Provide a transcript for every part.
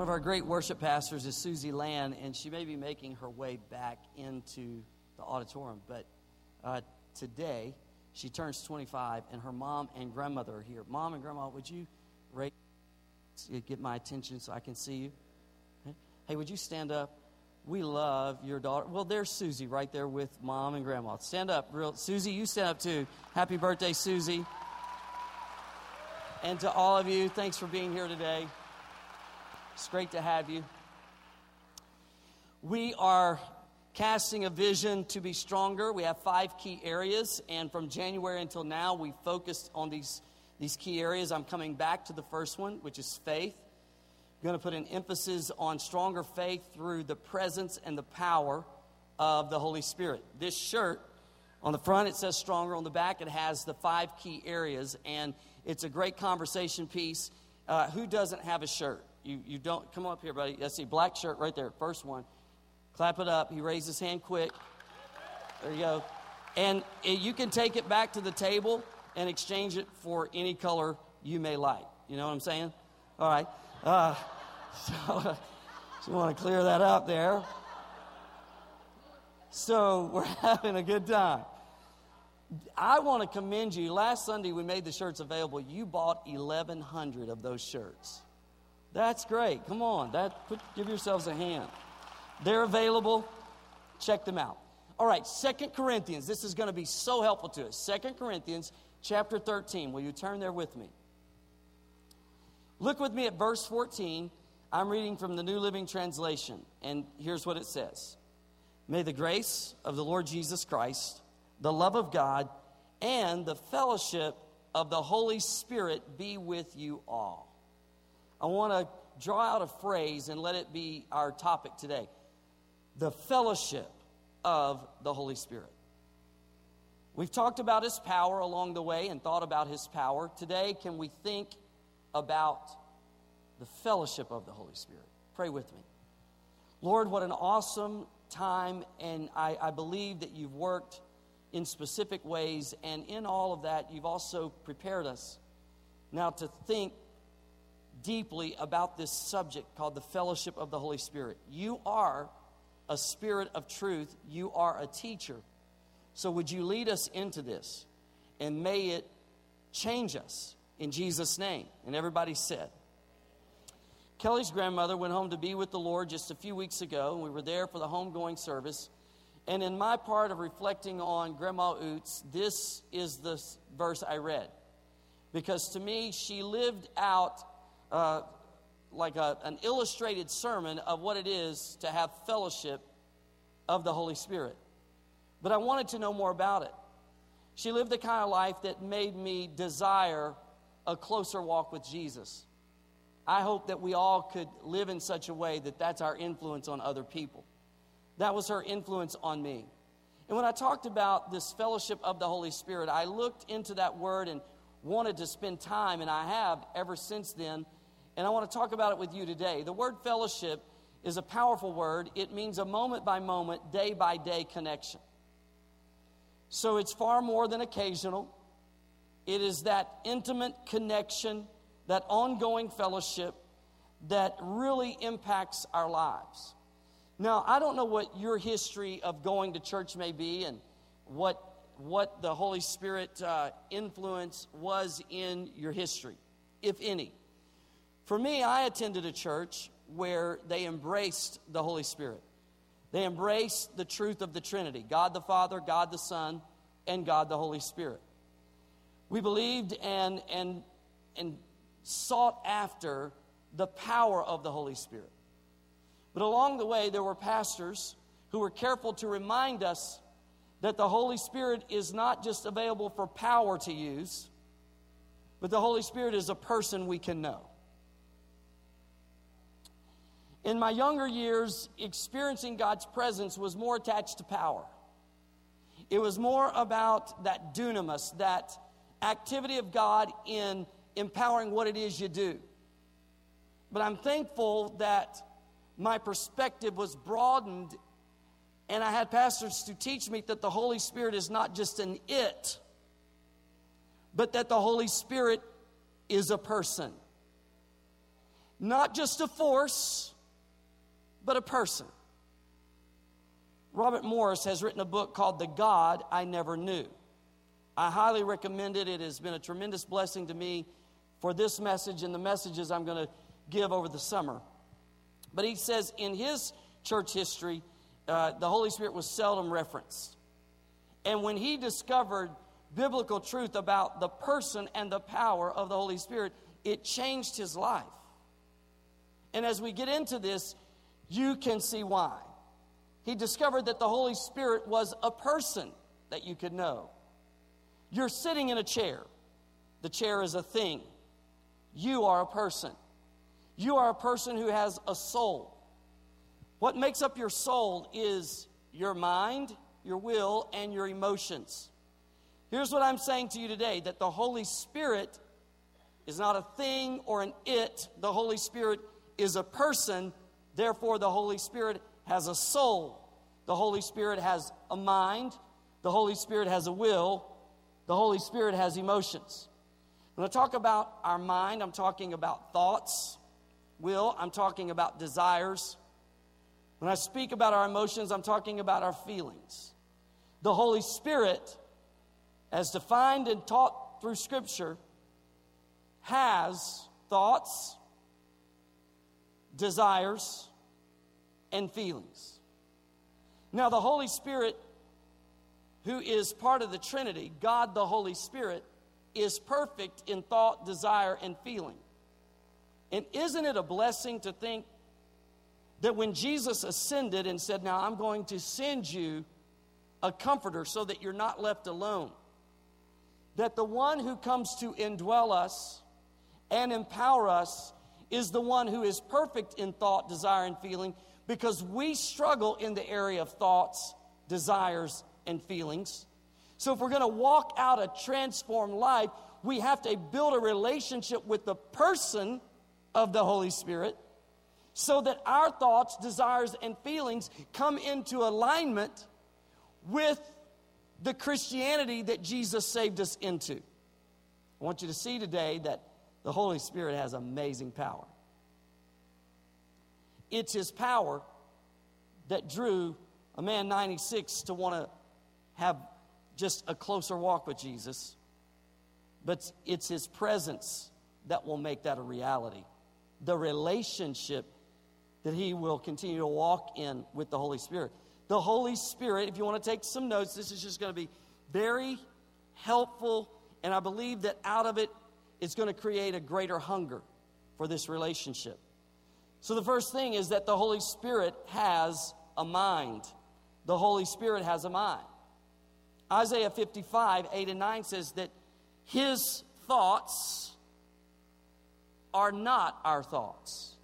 One of our great worship pastors is Susie Land, and she may be making her way back into the auditorium. But uh, today, she turns 25, and her mom and grandmother are here. Mom and grandma, would you rate, get my attention so I can see you? Hey, would you stand up? We love your daughter. Well, there's Susie right there with mom and grandma. Stand up, real Susie. You stand up too. Happy birthday, Susie. And to all of you, thanks for being here today. It's great to have you. We are casting a vision to be stronger. We have five key areas, and from January until now, we focused on these, these key areas. I'm coming back to the first one, which is faith. I'm going to put an emphasis on stronger faith through the presence and the power of the Holy Spirit. This shirt, on the front, it says stronger. On the back, it has the five key areas, and it's a great conversation piece. Uh, who doesn't have a shirt? You, you don't come up here, buddy. I see black shirt right there, first one. Clap it up. He raised his hand quick. There you go. And you can take it back to the table and exchange it for any color you may like. You know what I'm saying? All right. Uh, so, you want to clear that up there. So we're having a good time. I want to commend you. Last Sunday we made the shirts available. You bought 1,100 of those shirts. That's great. Come on, that put, give yourselves a hand. They're available. Check them out. All right, Second Corinthians. This is going to be so helpful to us. Second Corinthians chapter 13. Will you turn there with me? Look with me at verse 14. I'm reading from the New Living Translation, and here's what it says May the grace of the Lord Jesus Christ, the love of God, and the fellowship of the Holy Spirit be with you all. I want to draw out a phrase and let it be our topic today the fellowship of the Holy Spirit. We've talked about his power along the way and thought about his power. Today, can we think about the fellowship of the Holy Spirit? Pray with me. Lord, what an awesome time, and I, I believe that you've worked in specific ways, and in all of that, you've also prepared us now to think deeply about this subject called the fellowship of the Holy Spirit. You are a spirit of truth, you are a teacher. So, would you lead us into this? And may it change us in Jesus' name. And everybody said, Kelly's grandmother went home to be with the Lord just a few weeks ago. We were there for the homegoing service. And in my part of reflecting on Grandma Oots, this is the verse I read. Because to me, she lived out uh, like a, an illustrated sermon of what it is to have fellowship of the Holy Spirit. But I wanted to know more about it. She lived the kind of life that made me desire a closer walk with Jesus. I hope that we all could live in such a way that that's our influence on other people. That was her influence on me. And when I talked about this fellowship of the Holy Spirit, I looked into that word and wanted to spend time, and I have ever since then and I want to talk about it with you today. The word fellowship is a powerful word, it means a moment by moment, day by day connection. So it's far more than occasional, it is that intimate connection, that ongoing fellowship that really impacts our lives. Now, I don't know what your history of going to church may be and what, what the Holy Spirit uh, influence was in your history, if any. For me, I attended a church where they embraced the Holy Spirit. They embraced the truth of the Trinity God the Father, God the Son, and God the Holy Spirit. We believed and, and, and sought after the power of the Holy Spirit. But along the way, there were pastors who were careful to remind us that the Holy Spirit is not just available for power to use, but the Holy Spirit is a person we can know. In my younger years, experiencing God's presence was more attached to power. It was more about that dunamis, that activity of God in empowering what it is you do. But I'm thankful that my perspective was broadened and I had pastors to teach me that the Holy Spirit is not just an it, but that the Holy Spirit is a person. not just a force, but a person. Robert Morris has written a book called The God I Never Knew. I highly recommend it. It has been a tremendous blessing to me for this message and the messages I'm going to give over the summer. But he says in his church history, uh, the Holy Spirit was seldom referenced. And when he discovered biblical truth about the person and the power of the Holy Spirit, it changed his life. And as we get into this, you can see why. He discovered that the Holy Spirit was a person that you could know. You're sitting in a chair, the chair is a thing. You are a person. You are a person who has a soul. What makes up your soul is your mind, your will, and your emotions. Here's what I'm saying to you today that the Holy Spirit is not a thing or an it. The Holy Spirit is a person. Therefore, the Holy Spirit has a soul. The Holy Spirit has a mind. The Holy Spirit has a will. The Holy Spirit has emotions. When I talk about our mind, I'm talking about thoughts. Will, I'm talking about desires. When I speak about our emotions, I'm talking about our feelings. The Holy Spirit as defined and taught through Scripture, has thoughts, desires, and feelings. Now, the Holy Spirit, who is part of the Trinity, God the Holy Spirit, is perfect in thought, desire, and feeling. And isn't it a blessing to think that when Jesus ascended and said, Now I'm going to send you a comforter so that you're not left alone, that the one who comes to indwell us and empower us is the one who is perfect in thought, desire, and feeling because we struggle in the area of thoughts, desires, and feelings. So, if we're going to walk out a transformed life, we have to build a relationship with the person of the Holy Spirit so that our thoughts, desires, and feelings come into alignment with the Christianity that Jesus saved us into. I want you to see today that the Holy Spirit has amazing power. It's His power that drew a man 96 to want to have just a closer walk with Jesus, but it's His presence that will make that a reality. The relationship that He will continue to walk in with the Holy Spirit the Holy Spirit. If you want to take some notes, this is just going to be very helpful, and I believe that out of it, it's going to create a greater hunger for this relationship. So, the first thing is that the Holy Spirit has a mind. The Holy Spirit has a mind. Isaiah 55, 8 and 9 says that his thoughts are not our thoughts.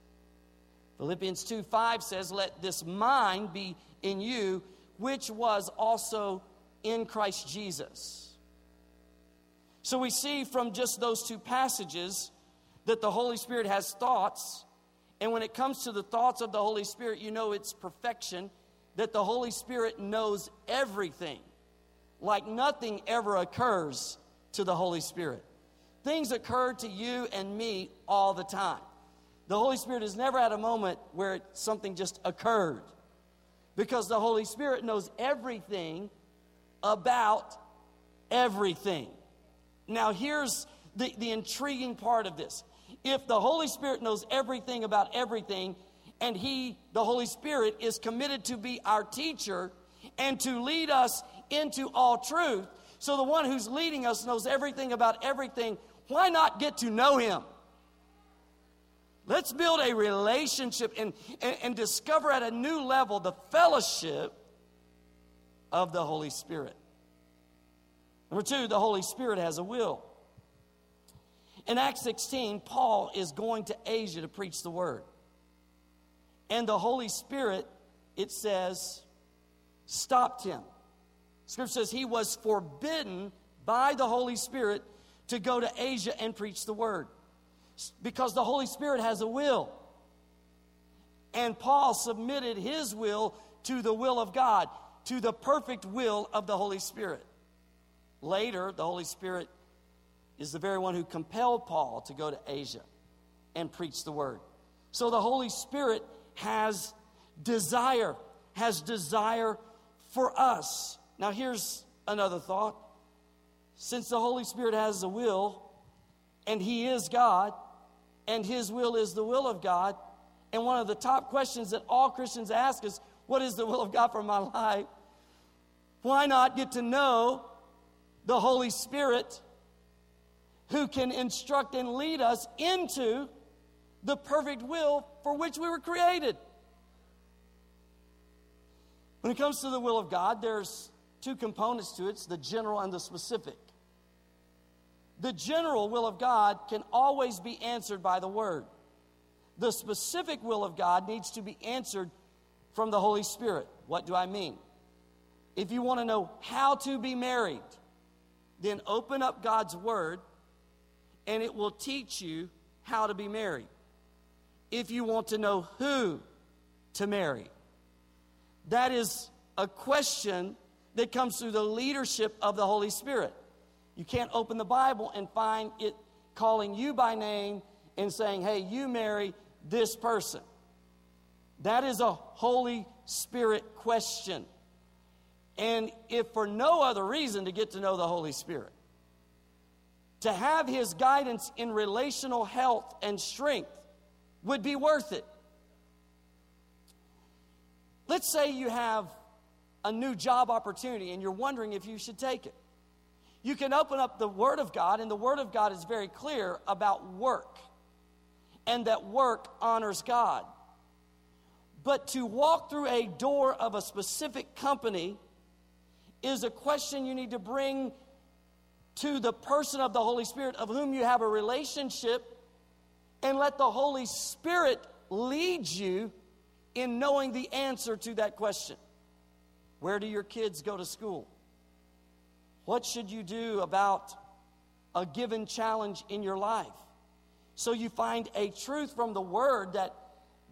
Philippians 2 5 says, Let this mind be in you, which was also in Christ Jesus. So we see from just those two passages that the Holy Spirit has thoughts. And when it comes to the thoughts of the Holy Spirit, you know it's perfection, that the Holy Spirit knows everything. Like nothing ever occurs to the Holy Spirit. Things occur to you and me all the time. The Holy Spirit has never had a moment where something just occurred because the Holy Spirit knows everything about everything. Now, here's the, the intriguing part of this. If the Holy Spirit knows everything about everything, and He, the Holy Spirit, is committed to be our teacher and to lead us into all truth, so the one who's leading us knows everything about everything, why not get to know Him? Let's build a relationship and, and, and, discover at a new level the fellowship of the Holy Spirit. Number two, the Holy Spirit has a will. In Acts 16, Paul is going to Asia to preach the word. And the Holy Spirit, it says, stopped him. Scripture says he was forbidden by the Holy Spirit to go to Asia and preach the word because the Holy Spirit has a will. And Paul submitted his will to the will of God, to the perfect will of the Holy Spirit. Later, the Holy Spirit is the very one who compelled Paul to go to Asia and preach the word. So the Holy Spirit has desire, has desire for us. Now, here's another thought. Since the Holy Spirit has a will, and He is God, and His will is the will of God, and one of the top questions that all Christians ask is, What is the will of God for my life? Why not get to know the Holy Spirit who can instruct and lead us into the perfect will for which we were created? When it comes to the will of God, there's two components to it it's the general and the specific. The general will of God can always be answered by the Word. The specific will of God needs to be answered from the Holy Spirit. What do I mean? If you want to know how to be married, then open up God's Word and it will teach you how to be married. If you want to know who to marry, that is a question that comes through the leadership of the Holy Spirit. You can't open the Bible and find it calling you by name and saying, hey, you marry this person. That is a Holy Spirit question. And if for no other reason to get to know the Holy Spirit, to have His guidance in relational health and strength would be worth it. Let's say you have a new job opportunity and you're wondering if you should take it. You can open up the Word of God, and the Word of God is very clear about work and that work honors God. But to walk through a door of a specific company is a question you need to bring to the person of the Holy Spirit of whom you have a relationship and let the Holy Spirit lead you in knowing the answer to that question. Where do your kids go to school? What should you do about a given challenge in your life? So you find a truth from the Word that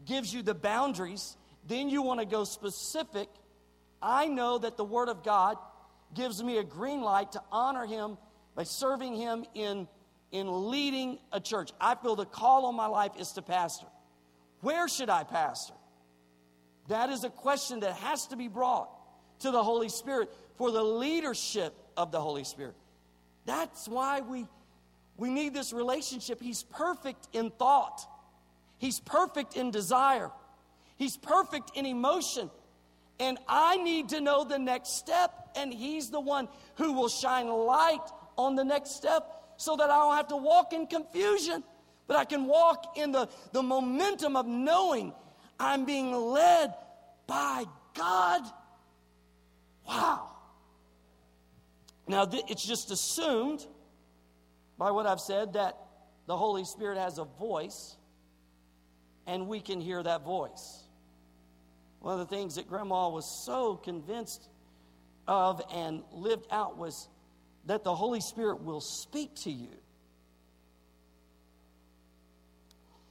gives you the boundaries. Then you want to go specific. I know that the Word of God gives me a green light to honor Him by serving Him in, in leading a church. I feel the call on my life is to pastor. Where should I pastor? That is a question that has to be brought to the Holy Spirit for the leadership of the Holy Spirit. That's why we, we need this relationship. He's perfect in thought, He's perfect in desire, He's perfect in emotion. And I need to know the next step, and He's the one who will shine light on the next step so that I don't have to walk in confusion, but I can walk in the, the momentum of knowing I'm being led by God. Wow. Now, th- it's just assumed by what I've said that the Holy Spirit has a voice and we can hear that voice. One of the things that Grandma was so convinced of and lived out was that the Holy Spirit will speak to you.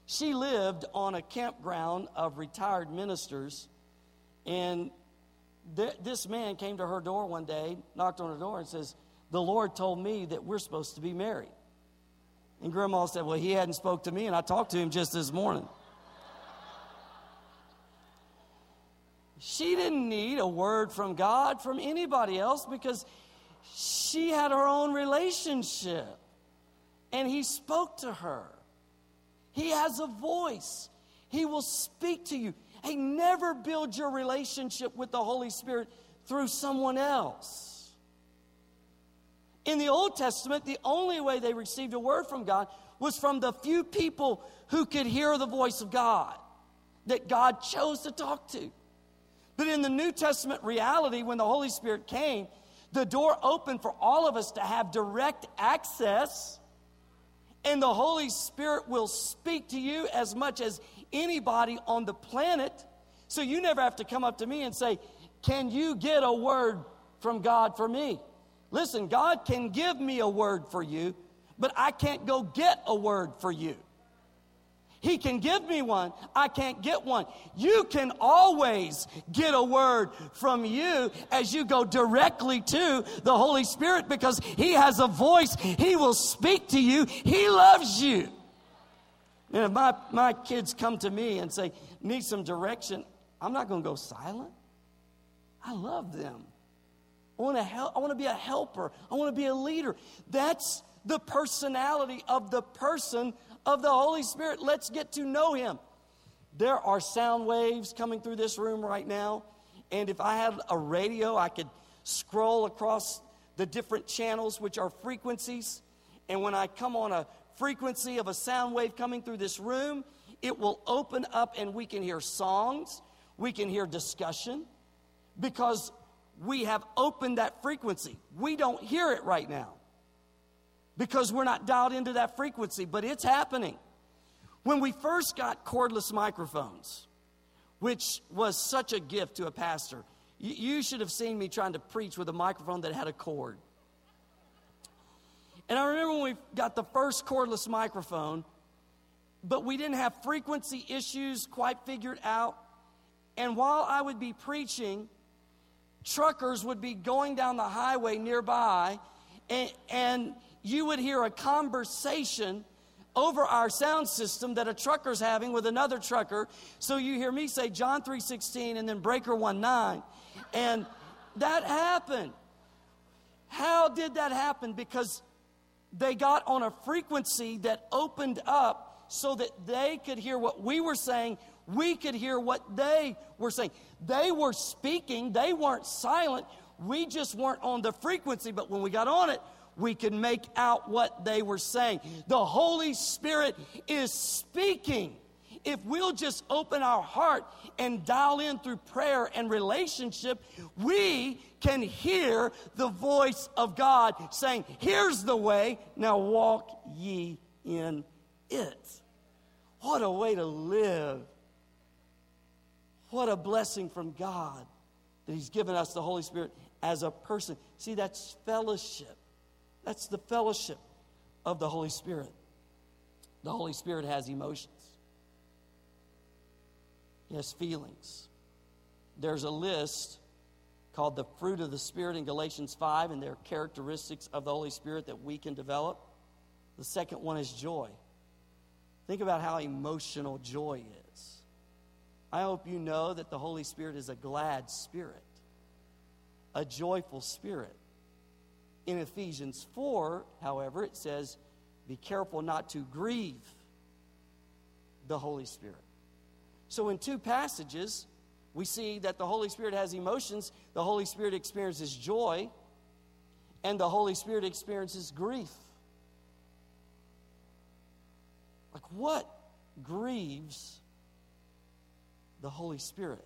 She lived on a campground of retired ministers, and th- this man came to her door one day, knocked on her door, and says, The Lord told me that we're supposed to be married. And Grandma said, Well, he hadn't spoke to me, and I talked to him just this morning. she didn't need a word from God from anybody else because she had her own relationship. And he spoke to her. He has a voice. He will speak to you. Hey, never build your relationship with the Holy Spirit through someone else. In the Old Testament, the only way they received a word from God was from the few people who could hear the voice of God that God chose to talk to. But in the New Testament reality, when the Holy Spirit came, the door open for all of us to have direct access, and the Holy Spirit will speak to you as much as anybody on the planet. So you never have to come up to me and say, Can you get a word from God for me? Listen, God can give me a word for you, but I can't go get a word for you. He can give me one. I can't get one. You can always get a word from you as you go directly to the Holy Spirit because He has a voice. He will speak to you. He loves you. And if my, my kids come to me and say, need some direction, I'm not going to go silent. I love them. I want to help. I want to be a helper. I want to be a leader. That's the personality of the person of the Holy Spirit. Let's get to know him. There are sound waves coming through this room right now. And if I had a radio, I could scroll across the different channels, which are frequencies. And when I come on a frequency of a sound wave coming through this room, it will open up and we can hear songs, we can hear discussion, because we have opened that frequency. We don't hear it right now because we're not dialed into that frequency, but it's happening. When we first got cordless microphones, which was such a gift to a pastor, you, should have seen me trying to preach with a microphone that had a cord. And I remember when we got the first cordless microphone, but we didn't have frequency issues quite figured out. And while I would be preaching, truckers would be going down the highway nearby, and, and you would hear a conversation over our sound system that a trucker's having with another trucker. So you hear me say John 3:16 and then Breaker 1:9. And that happened. How did that happen? Because they got on a frequency that opened up so that they could hear what we were saying, we could hear what they were saying. They were speaking, they weren't silent. We just weren't on the frequency, but when we got on it, we could make out what they were saying. The Holy Spirit is speaking. If we'll just open our heart and dial in through prayer and relationship, we can hear the voice of God saying, Here's the way, now walk ye in it. What a way to live. What a blessing from God that He's given us the Holy Spirit as a person. See, that's fellowship. That's the fellowship of the Holy Spirit. The Holy Spirit has emotions, He has feelings. There's a list called the fruit of the Spirit in Galatians 5, and they're characteristics of the Holy Spirit that we can develop. The second one is joy. Think about how emotional joy is. I hope you know that the Holy Spirit is a glad spirit, a joyful spirit. In Ephesians 4, however, it says, Be careful not to grieve the Holy Spirit. So, in two passages, we see that the Holy Spirit has emotions, the Holy Spirit experiences joy, and the Holy Spirit experiences grief. Like, what grieves the Holy Spirit?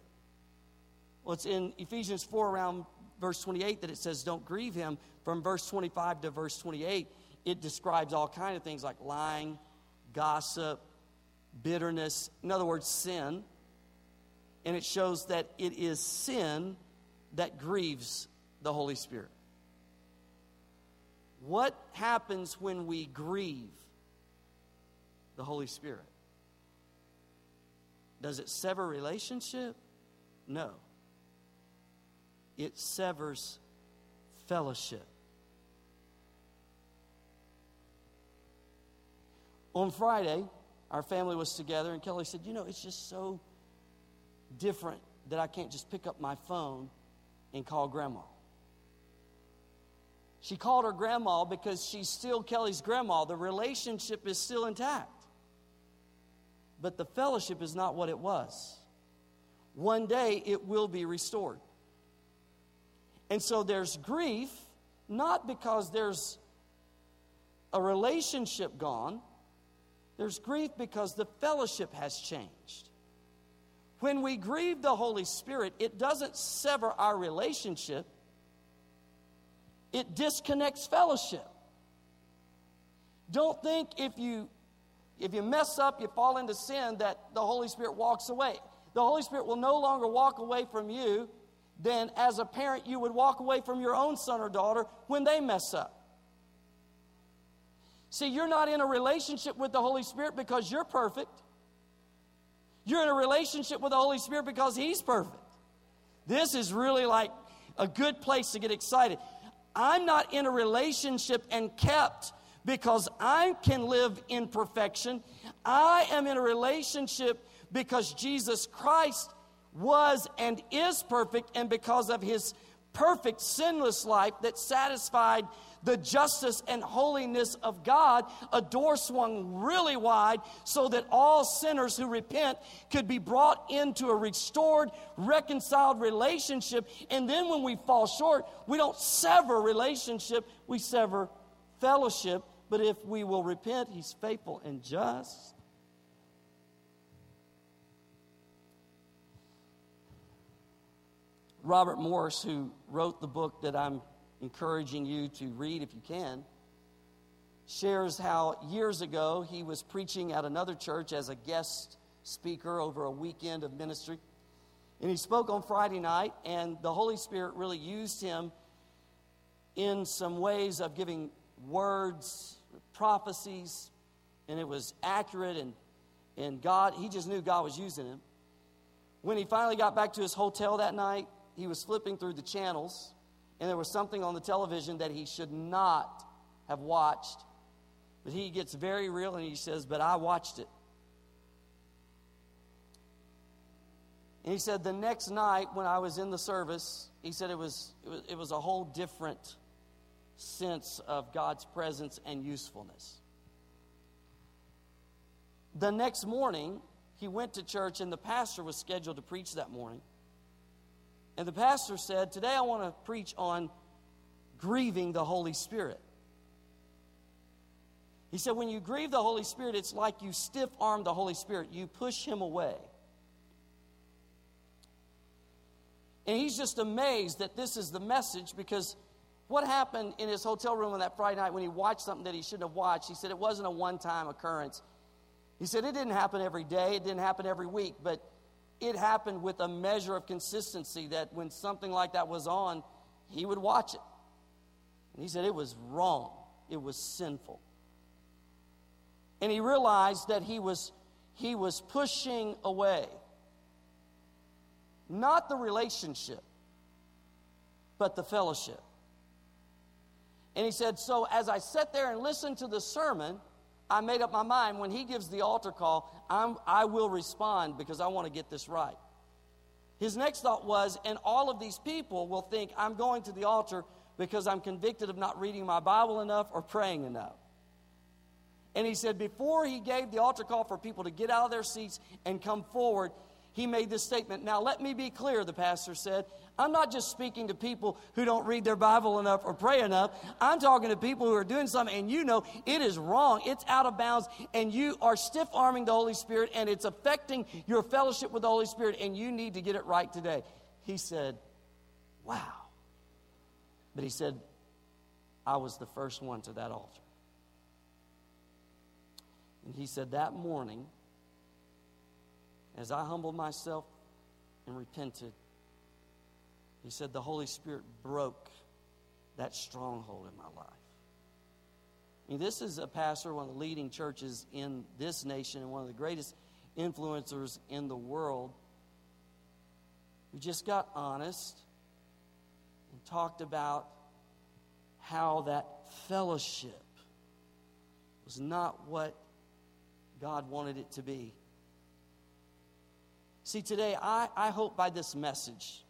Well, it's in Ephesians 4, around verse 28, that it says, Don't grieve him. From verse 25 to verse 28, it describes all kind of things like lying, gossip, bitterness, in other words, sin. And it shows that it is sin that grieves the Holy Spirit. What happens when we grieve the Holy Spirit? Does it sever relationship? No. It severs fellowship. On Friday, our family was together, and Kelly said, You know, it's just so different that I can't just pick up my phone and call grandma. She called her grandma because she's still Kelly's grandma. The relationship is still intact. But the fellowship is not what it was. One day it will be restored. And so there's grief, not because there's a relationship gone, there's grief because the fellowship has changed. When we grieve the Holy Spirit, it doesn't sever our relationship, it disconnects fellowship. Don't think if you if you mess up, you fall into sin that the Holy Spirit walks away. The Holy Spirit will no longer walk away from you than as a parent you would walk away from your own son or daughter when they mess up. See, you're not in a relationship with the Holy Spirit because you're perfect. You're in a relationship with the Holy Spirit because He's perfect. This is really like a good place to get excited. I'm not in a relationship and kept because I can live in perfection. I am in a relationship because Jesus Christ was and is perfect, and because of his perfect, sinless life that satisfied the justice and holiness of God, a door swung really wide so that all sinners who repent could be brought into a restored, reconciled relationship. And then when we fall short, we don't sever relationship, we sever fellowship. But if we will repent, He's faithful and just. Robert Morris, who wrote the book that I'm encouraging you to read if you can, shares how years ago he was preaching at another church as a guest speaker over a weekend of ministry. And he spoke on Friday night, and the Holy Spirit really used him in some ways of giving words, prophecies, and it was accurate, and, and God, he just knew God was using him. When he finally got back to his hotel that night, he was flipping through the channels, and there was something on the television that he should not have watched. But he gets very real and he says, But I watched it. And he said, The next night when I was in the service, he said it was, it was, it was a whole different sense of God's presence and usefulness. The next morning, he went to church, and the pastor was scheduled to preach that morning. And the pastor said, Today I want to preach on grieving the Holy Spirit. He said, When you grieve the Holy Spirit, it's like you stiff arm the Holy Spirit, you push him away. And he's just amazed that this is the message because what happened in his hotel room on that Friday night when he watched something that he shouldn't have watched, he said it wasn't a one time occurrence. He said it didn't happen every day, it didn't happen every week, but it happened with a measure of consistency that when something like that was on, he would watch it. And he said it was wrong, it was sinful. And he realized that he was, he was pushing away not the relationship, but the fellowship. And he said, So as I sat there and listened to the sermon, I made up my mind when he gives the altar call, I'm, I will respond because I want to get this right. His next thought was, and all of these people will think I'm going to the altar because I'm convicted of not reading my Bible enough or praying enough. And he said, before he gave the altar call for people to get out of their seats and come forward, he made this statement. Now, let me be clear, the pastor said. I'm not just speaking to people who don't read their Bible enough or pray enough. I'm talking to people who are doing something and you know it is wrong, it's out of bounds, and you are stiff arming the Holy Spirit and it's affecting your fellowship with the Holy Spirit, and you need to get it right today. He said, Wow. But he said, I was the first one to that altar. And he said, That morning, as I humbled myself and repented, he said the Holy Spirit broke that stronghold in my life. I mean, this is a pastor, one of the leading churches in this nation, and one of the greatest influencers in the world, who just got honest and talked about how that fellowship was not what God wanted it to be. See, today, I, I hope by this message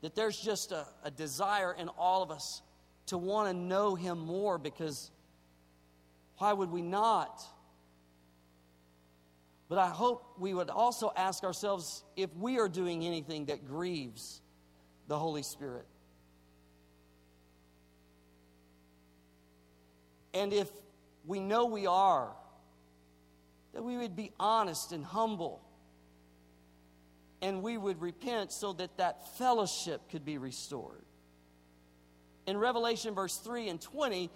that there's just a, a desire in all of us to want to know Him more because why would we not? But I hope we would also ask ourselves if we are doing anything that grieves the Holy Spirit. And if we know we are, that we would be honest and humble and we would repent so that that fellowship could be restored. In Revelation verse 3 and 20,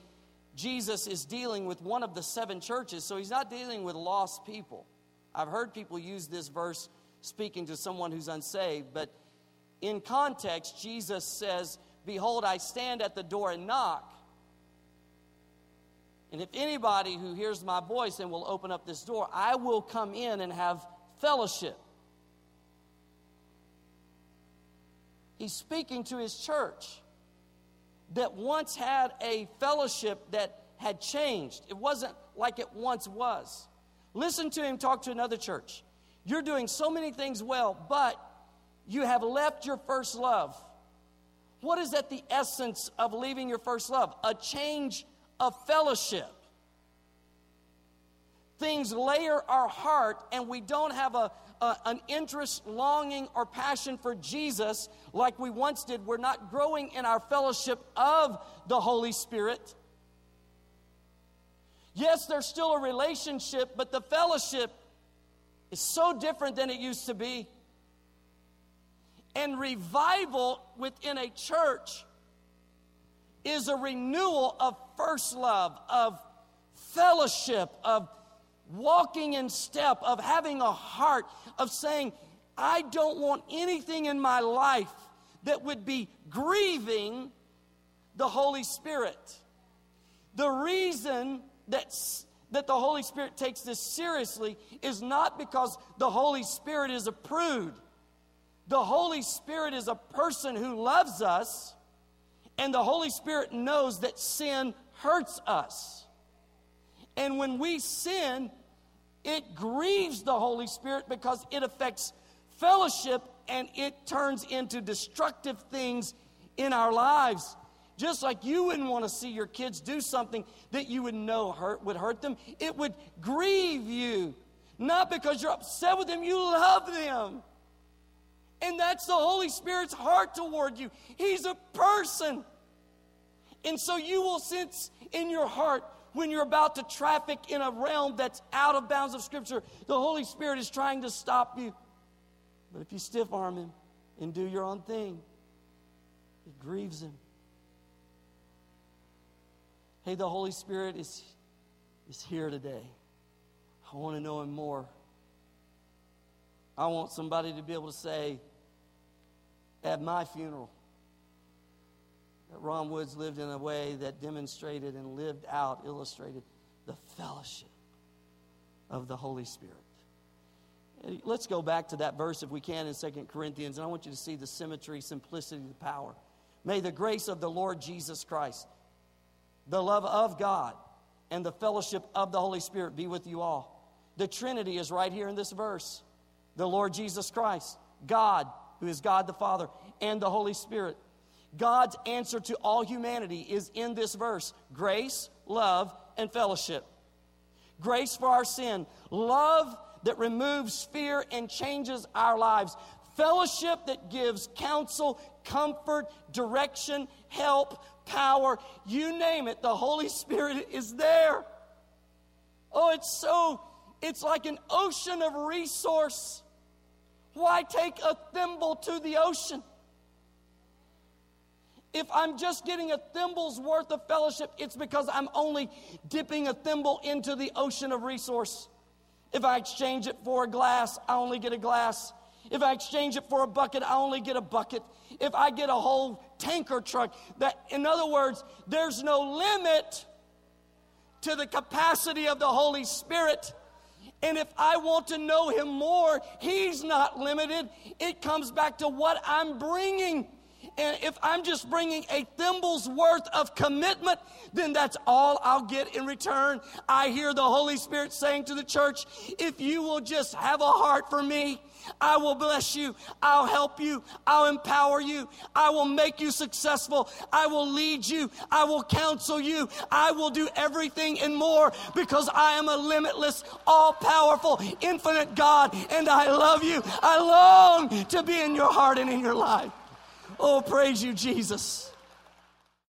Jesus is dealing with one of the seven churches, so he's not dealing with lost people. I've heard people use this verse speaking to someone who's unsaved, but in context, Jesus says, Behold, I stand at the door and knock. And if anybody who hears my voice and will open up this door, I will come in and have fellowship. He's speaking to his church that once had a fellowship that had changed. It wasn't like it once was. Listen to him talk to another church. You're doing so many things well, but you have left your first love. What is at the essence of leaving your first love? A change of fellowship. Things layer our heart, and we don't have a, a, an interest, longing, or passion for Jesus like we once did. We're not growing in our fellowship of the Holy Spirit. Yes, there's still a relationship, but the fellowship is so different than it used to be. And revival within a church is a renewal of first love, of fellowship, of walking in step, of having a heart, of saying, I don't want anything in my life that would be grieving the Holy Spirit. The reason that, that the Holy Spirit takes this seriously is not because the Holy Spirit is a prude. The Holy Spirit is a person who loves us, and the Holy Spirit knows that sin hurts us. And when we sin, it grieves the Holy Spirit because it affects fellowship and it turns into destructive things in our lives. Just like you wouldn't want to see your kids do something that you would know hurt would hurt them, it would grieve you. Not because you're upset with them, you love them. And that's the Holy Spirit's heart toward you. He's a person. And so you will sense in your heart when you're about to traffic in a realm that's out of bounds of Scripture, the Holy Spirit is trying to stop you. But if you stiff arm Him and do your own thing, it grieves Him. Hey, the Holy Spirit is, is here today. I want to know Him more. I want somebody to be able to say at my funeral Ron Woods lived in a way that demonstrated and lived out, illustrated the fellowship of the Holy Spirit. Let's go back to that verse if we can in Second Corinthians, and I want you to see the symmetry, simplicity, the power. May the grace of the Lord Jesus Christ the love of God, and the fellowship of the Holy Spirit be with you all. The Trinity is right here in this verse the Lord Jesus Christ, God, who is God the Father, and the Holy Spirit. God's answer to all humanity is in this verse grace, love, and fellowship. Grace for our sin, love that removes fear and changes our lives, fellowship that gives counsel, comfort, direction, help, power, you name it, the Holy Spirit is there. Oh, it's so, it's like an ocean of resource. Why take a thimble to the ocean? If I'm just getting a thimble's worth of fellowship, it's because I'm only dipping a thimble into the ocean of resource. If I exchange it for a glass, I only get a glass. If I exchange it for a bucket, I only get a bucket. If I get a whole tanker truck, that in other words, there's no limit to the capacity of the Holy Spirit. And if I want to know Him more, He's not limited. It comes back to what I'm bringing. And if I'm just bringing a thimble's worth of commitment, then that's all I'll get in return. I hear the Holy Spirit saying to the church, if you will just have a heart for me, I will bless you. I'll help you. I'll empower you. I will make you successful. I will lead you. I will counsel you. I will do everything and more because I am a limitless, all powerful, infinite God and I love you. I long to be in your heart and in your life. Oh, praise you, Jesus.